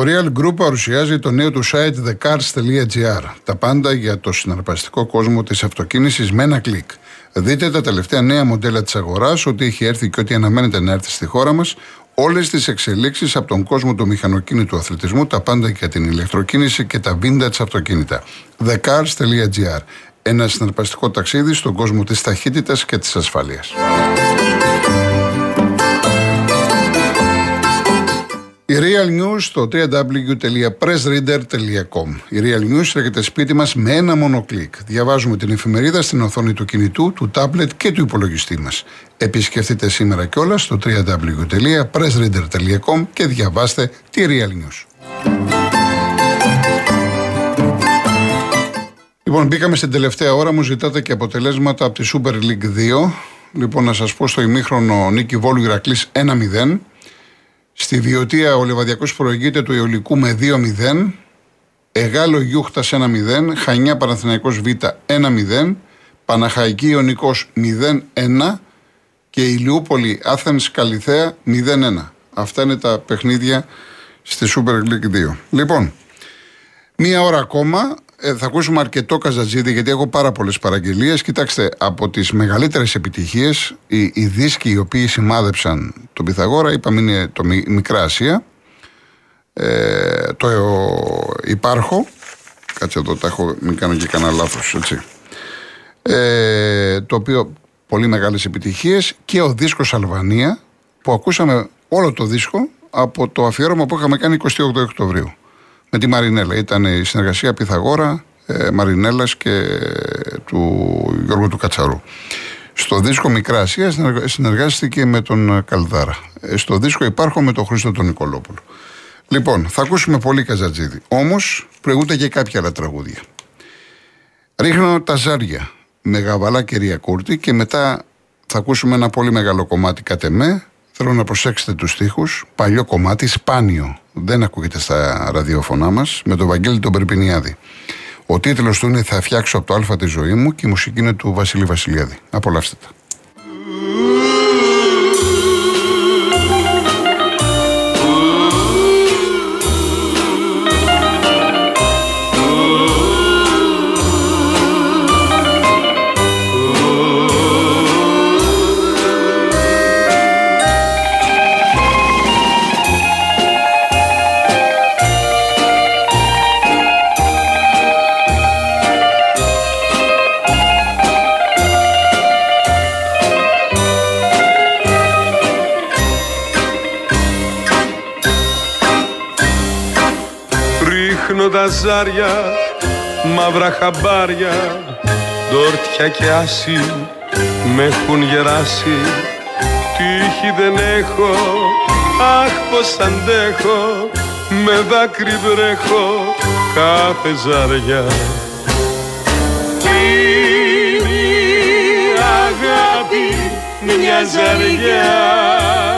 Το Real Group παρουσιάζει το νέο του site thecars.gr. Τα πάντα για το συναρπαστικό κόσμο της αυτοκίνησης με ένα κλικ. Δείτε τα τελευταία νέα μοντέλα της αγοράς, ό,τι έχει έρθει και ό,τι αναμένεται να έρθει στη χώρα μας, όλες τις εξελίξεις από τον κόσμο του μηχανοκίνητου αθλητισμού, τα πάντα για την ηλεκτροκίνηση και τα vintage αυτοκίνητα. thecars.gr. Ένα συναρπαστικό ταξίδι στον κόσμο της ταχύτητας και της ασφάλειας. Η Real News στο www.pressreader.com. Η Real News έρχεται σπίτι μας με ένα μόνο κλικ. Διαβάζουμε την εφημερίδα στην οθόνη του κινητού, του τάμπλετ και του υπολογιστή μας. Επισκεφτείτε σήμερα κιόλας στο www.pressreader.com και διαβάστε τη Real News. Λοιπόν, μπήκαμε στην τελευταία ώρα, μου ζητάτε και αποτελέσματα από τη Super League 2. Λοιπόν, να σας πω στο ημίχρονο νίκη Βόλου Ηρακλής 1-0. Στη Βιωτία ο Λεβαδιακός προηγείται του Ιωλικού με 2-0. Εγάλο Γιούχτας 1-0. Χανιά Παναθηναϊκός Β 1-0. Παναχαϊκή Ιωνικός 0-1. Και Ηλιούπολη Άθενς Καλιθέα 0-1. Αυτά είναι τα παιχνίδια στη Super League 2. Λοιπόν, μία ώρα ακόμα ε, θα ακούσουμε αρκετό Καζατζίδη γιατί έχω πάρα πολλές παραγγελίες. Κοιτάξτε, από τις μεγαλύτερες επιτυχίες, οι, οι δίσκοι οι οποίοι σημάδεψαν τον Πυθαγόρα, είπαμε είναι το Μικρά Ασία. Ε, το υπάρχω. Κάτσε εδώ, τα έχω, μην κάνω και κανένα λάθος, έτσι. Ε, το οποίο πολύ μεγάλες επιτυχίες και ο δίσκος Αλβανία που ακούσαμε όλο το δίσκο από το αφιέρωμα που είχαμε κάνει 28 Οκτωβρίου με τη Μαρινέλα. Ήταν η συνεργασία Πυθαγόρα, ε, Μαρινέλας και του Γιώργου του Κατσαρού. Στο δίσκο Μικρά Ασία συνεργάστηκε με τον Καλδάρα. Ε, στο δίσκο υπάρχω με τον Χρήστο τον Νικολόπουλο. Λοιπόν, θα ακούσουμε πολύ Καζατζίδη. Όμως προηγούνται και κάποια άλλα τραγούδια. Ρίχνω τα ζάρια με γαβαλά και Ριακούρτη και μετά θα ακούσουμε ένα πολύ μεγάλο κομμάτι κατεμέ Θέλω να προσέξετε τους στίχους. Παλιό κομμάτι, σπάνιο. Δεν ακούγεται στα ραδιόφωνά μας. Με τον Βαγγέλη τον Περπινιάδη. Ο τίτλος του είναι «Θα φτιάξω από το α τη ζωή μου» και η μουσική είναι του Βασίλη Βασιλιάδη. Απολαύστε τα. Τα ζάρια, μαύρα χαμπάρια, ντόρτια και άσι με έχουν γεράσει. Τύχη δεν έχω, αχ πως αντέχω, με δάκρυ βρέχω κάθε ζάρια. Είναι η αγάπη μια ζαριά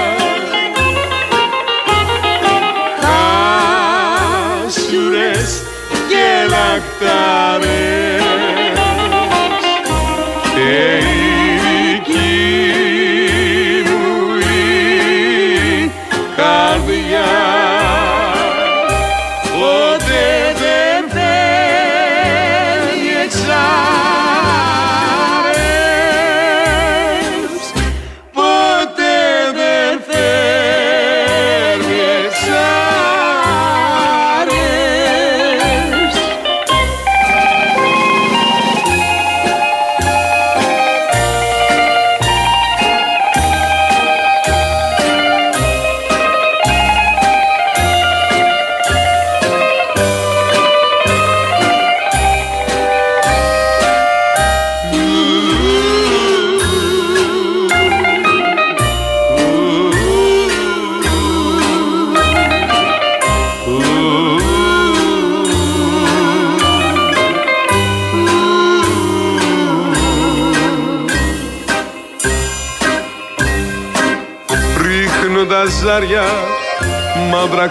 λακτάρες και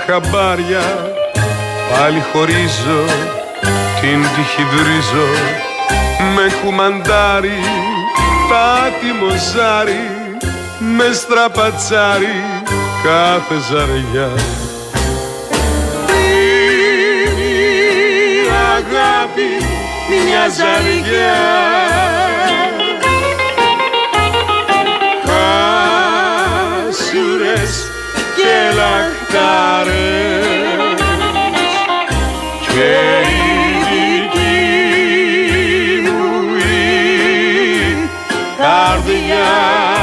χαμπάρια. Πάλι χωρίζω, την τύχη βρίζω. Με κουμαντάρι, τα ζάρι. Με στραπατσάρι, κάθε ζαριά. Αγάπη μια ζαριά. Χάσουρες και λαχτάρες και η δική μου η καρδιά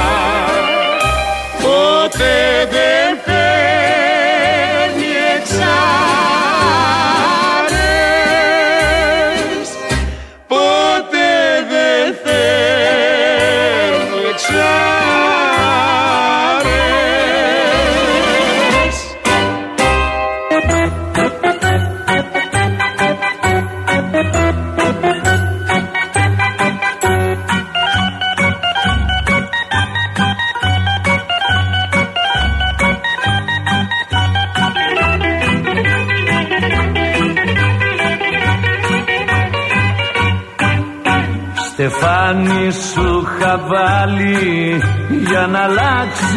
Στεφάνι σου είχα βάλει για να αλλάξεις.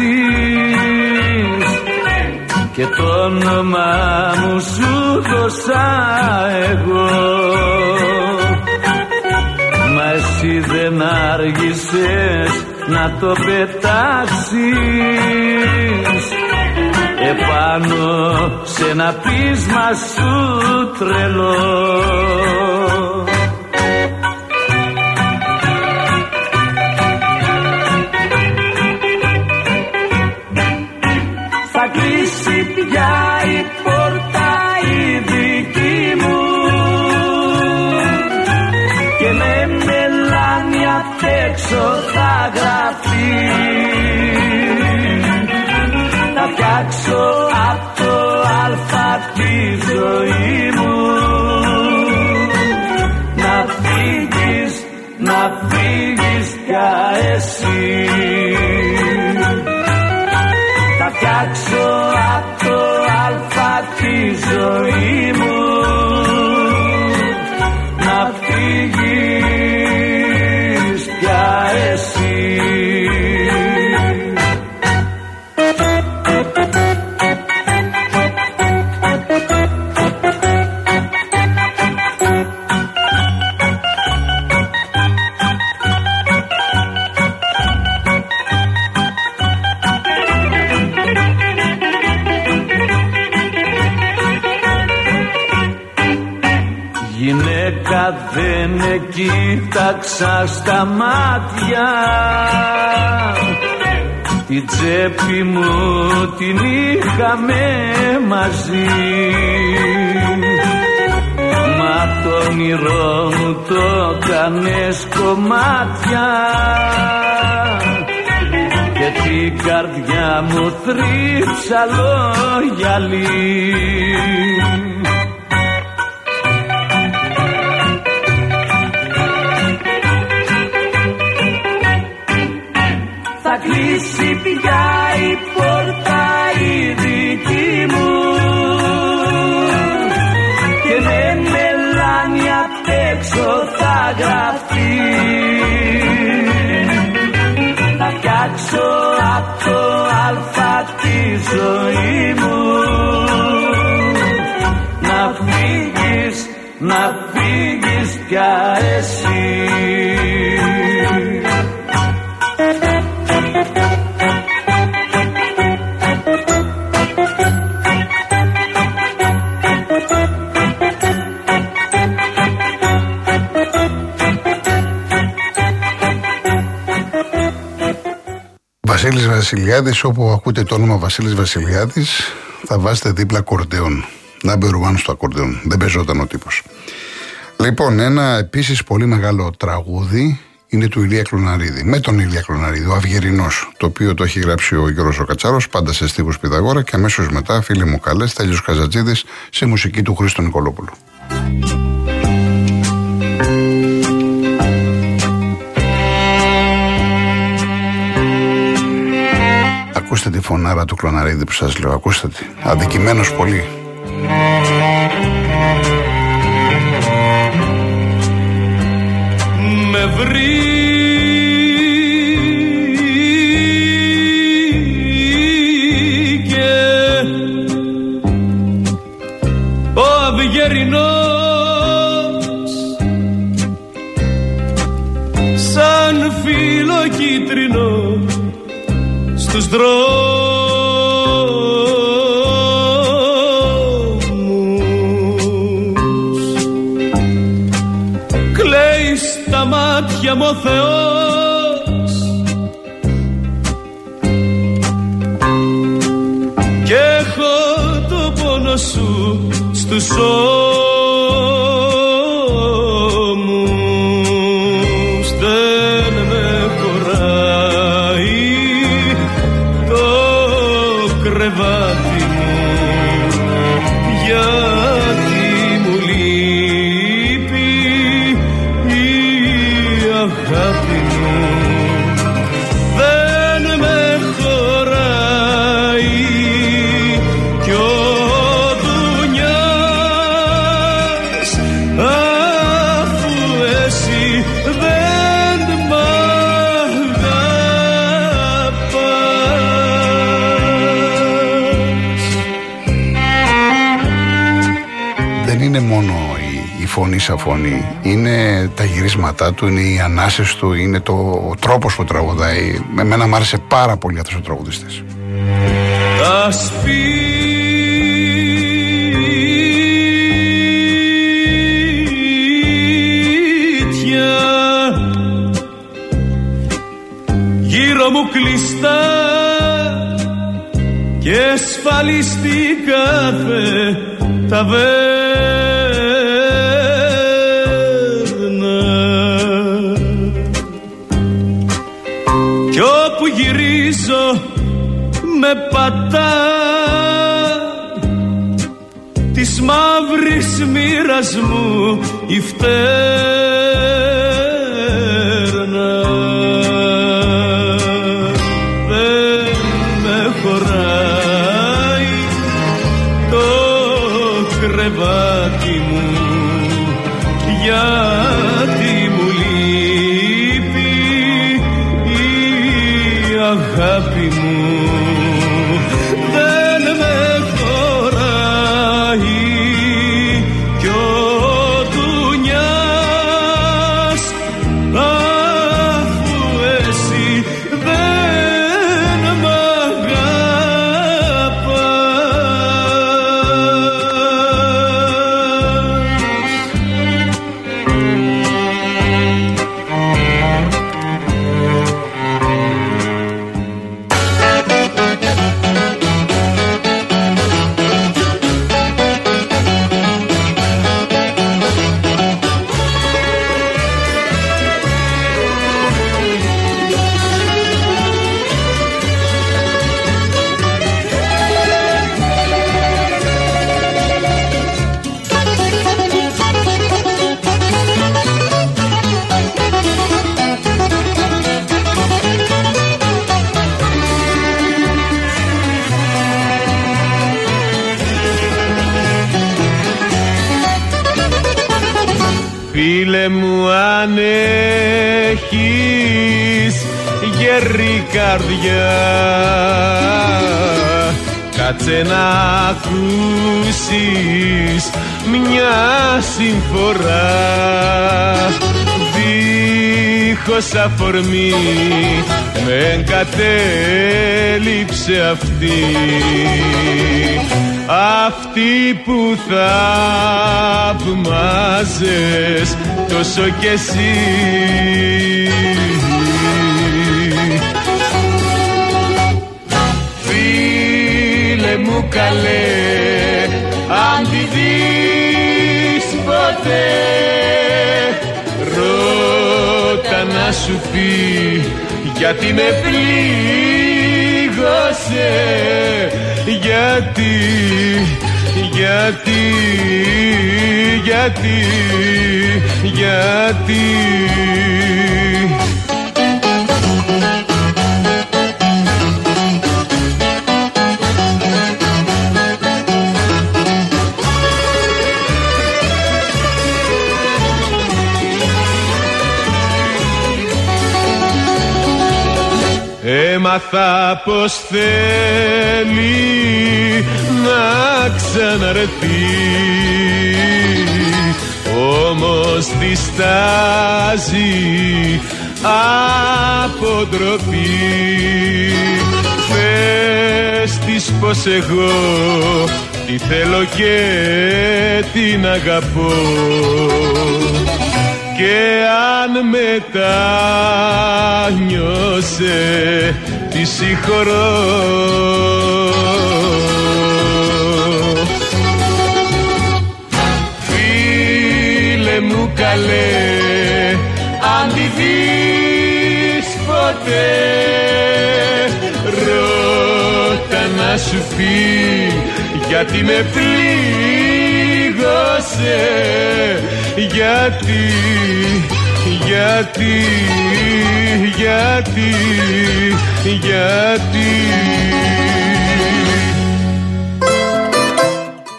Και το όνομα μου σου δώσα εγώ. Μα εσύ δεν άργησες να το πετάξεις. Επάνω σε ένα πείσμα σου τρελό θα φτιάξω απ' το αλφα τη ζωή μου. Να φύγεις, να φύγεις πια εσύ. Θα φτιάξω απ' το αλφα τη ζωή μου κοίταξα στα μάτια. Την τσέπη μου την είχαμε μαζί. Μα το όνειρό μου το κάνες κομμάτια. Και την καρδιά μου θρύψαλο γυαλί φύγεις πια εσύ Βασίλης Βασιλιάδης, όπου ακούτε το όνομα Βασίλης Βασιλιάδης, θα βάζετε δίπλα κορντεόν. Number one στο ακορντεόν. Δεν παίζονταν ο τύπος. Λοιπόν, ένα επίσης πολύ μεγάλο τραγούδι είναι του Ηλία Κλωναρίδη. Με τον Ηλία Κλωναρίδη, ο Αυγερινός, το οποίο το έχει γράψει ο Γιώργος ο Κατσάρος, πάντα σε στίχους Πυθαγόρα και αμέσως μετά, φίλοι μου καλές, Τέλειος Καζατζίδης, σε μουσική του Χρήστο Νικολόπουλου. Ακούστε τη φωνάρα του Κλωναρίδη που σας λέω, ακούστε τη. Αδικημένος πολύ. βρει ο Αυγερινός σαν φίλο κίτρινο στους δρόμους σου στους ώμους φωνή σαν φωνή. Είναι τα γυρίσματά του, είναι οι ανάσες του, είναι το, ο τρόπος που τραγουδάει. Με μένα μου άρεσε πάρα πολύ αυτός ο τραγουδιστής. τα σπίτια γύρω μου κλειστά και ασφαλιστή κάθε ταβέρνα με πατά. Της μαύρης μοίρας μου η φτέρνα Φίλε μου αν έχεις γερή καρδιά Κάτσε να ακούσεις μια συμφορά. Δίχως αφορμή με εγκατέλειψε αυτή. Αυτή που θαυμάζες τόσο κι εσύ. Φίλε μου καλέ αν τη δεις ποτέ ρώτα να σου πει γιατί με πλήγωσε γιατί γιατί γιατί γιατί Έμαθα πως θέλει να ξαναρθεί. Όμως διστάζει από ντροπή δεις πως εγώ τη θέλω και την αγαπώ. Και αν μετάνιωσε τη συγχωρώ Φίλε μου καλέ αν τη δεις ποτέ ρώτα να σου πει γιατί με πλήγωσε γιατί, γιατί, γιατί, γιατί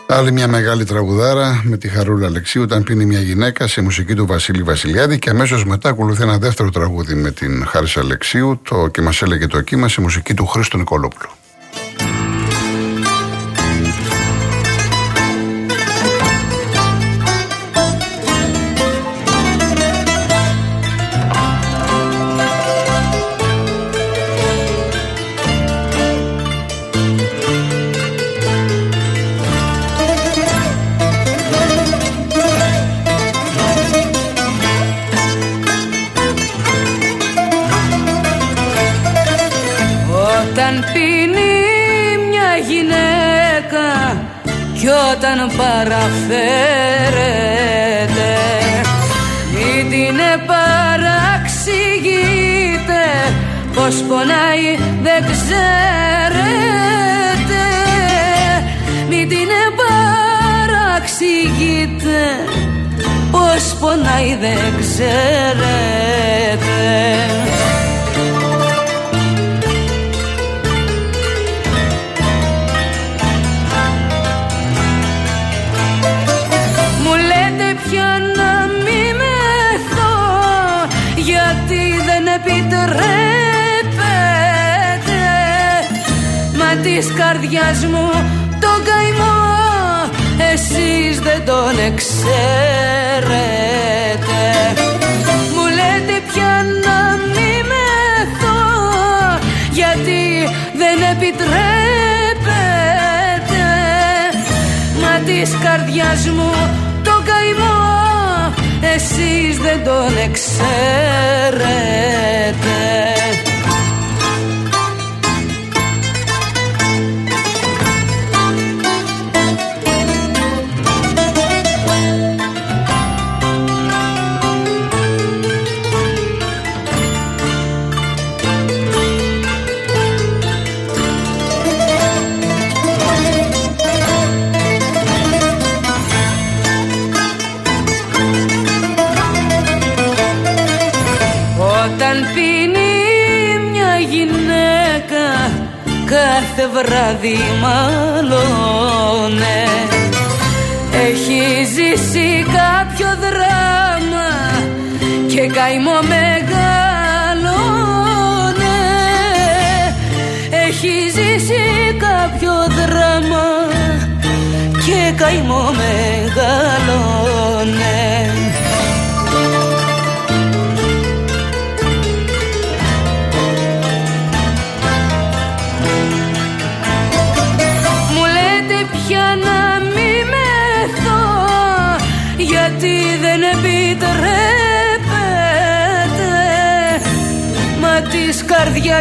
Άλλη μια μεγάλη τραγουδάρα με τη Χαρούλα Αλεξίου όταν πίνει μια γυναίκα σε μουσική του Βασίλη Βασιλιάδη και αμέσως μετά ακολουθεί ένα δεύτερο τραγούδι με την Χάρη Αλεξίου το και μας έλεγε το κύμα σε μουσική του Χρήστο Νικολόπουλου. Όταν πίνει μια γυναίκα κι όταν παραφέρεται. Μην την παραξηγείτε πως πονάει δεν ξέρετε. Μην την παραξηγείτε πως πονάει δεν ξέρετε της καρδιάς μου το καημό. Εσείς δεν τον εξαίρετε. Μου λέτε πια να μη μεθώ γιατί δεν επιτρέπετε Μα της καρδιάς μου το καημό εσείς δεν τον εξαίρετε κάθε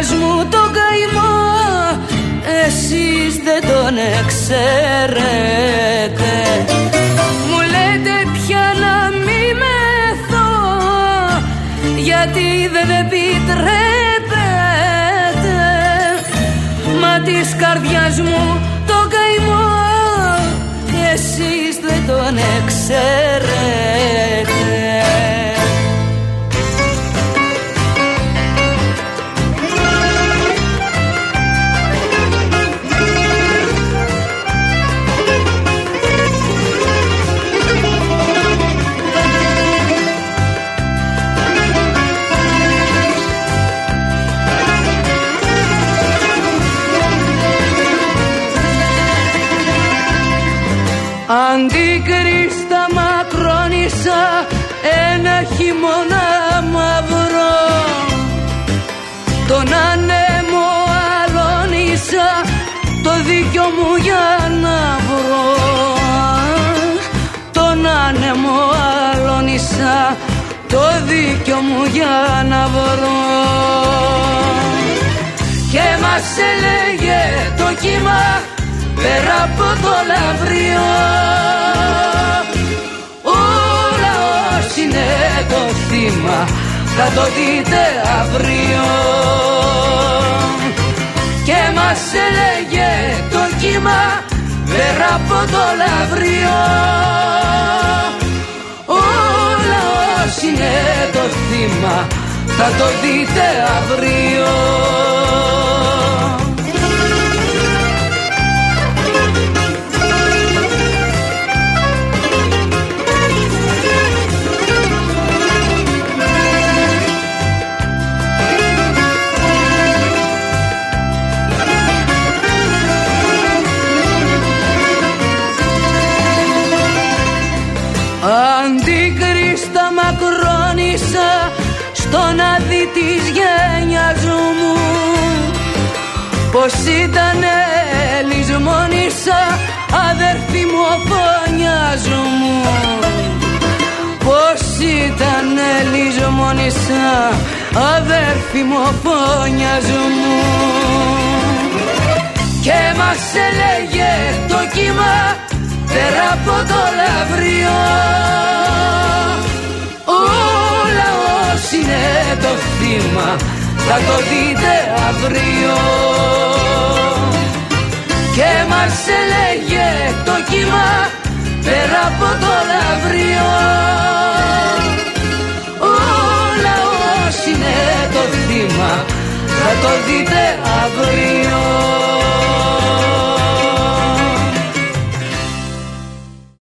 καρδιάς μου το καημό εσείς δεν τον εξαίρετε Μου λέτε πια να μη μεθώ γιατί δεν επιτρέπετε. Μα της καρδιάς μου Τον ανέμο αλώνισα το δίκιο μου για να βρω. Τον άνεμο αλώνησα το δίκιο μου για να βρω. Και μας έλεγε το κύμα πέρα από το λαμπριό όλα όσοι είναι το θύμα θα το δείτε αύριο. και μας έλεγε το κύμα πέρα από το λαμπριό όλα όσοι είναι το θύμα θα το δείτε αύριο Πως ήτανε λησμόνισα αδερφή μου φωνιάς μου Πως ήτανε λησμόνισα αδερφή μου φωνιάς μου και μας έλεγε το κύμα πέρα από το λαμπριό όλα όσοι είναι το θύμα θα το δείτε αύριο. Και μας έλεγε το κύμα πέρα από το λαμπριό όλα όσοι είναι το θύμα θα το δείτε αύριο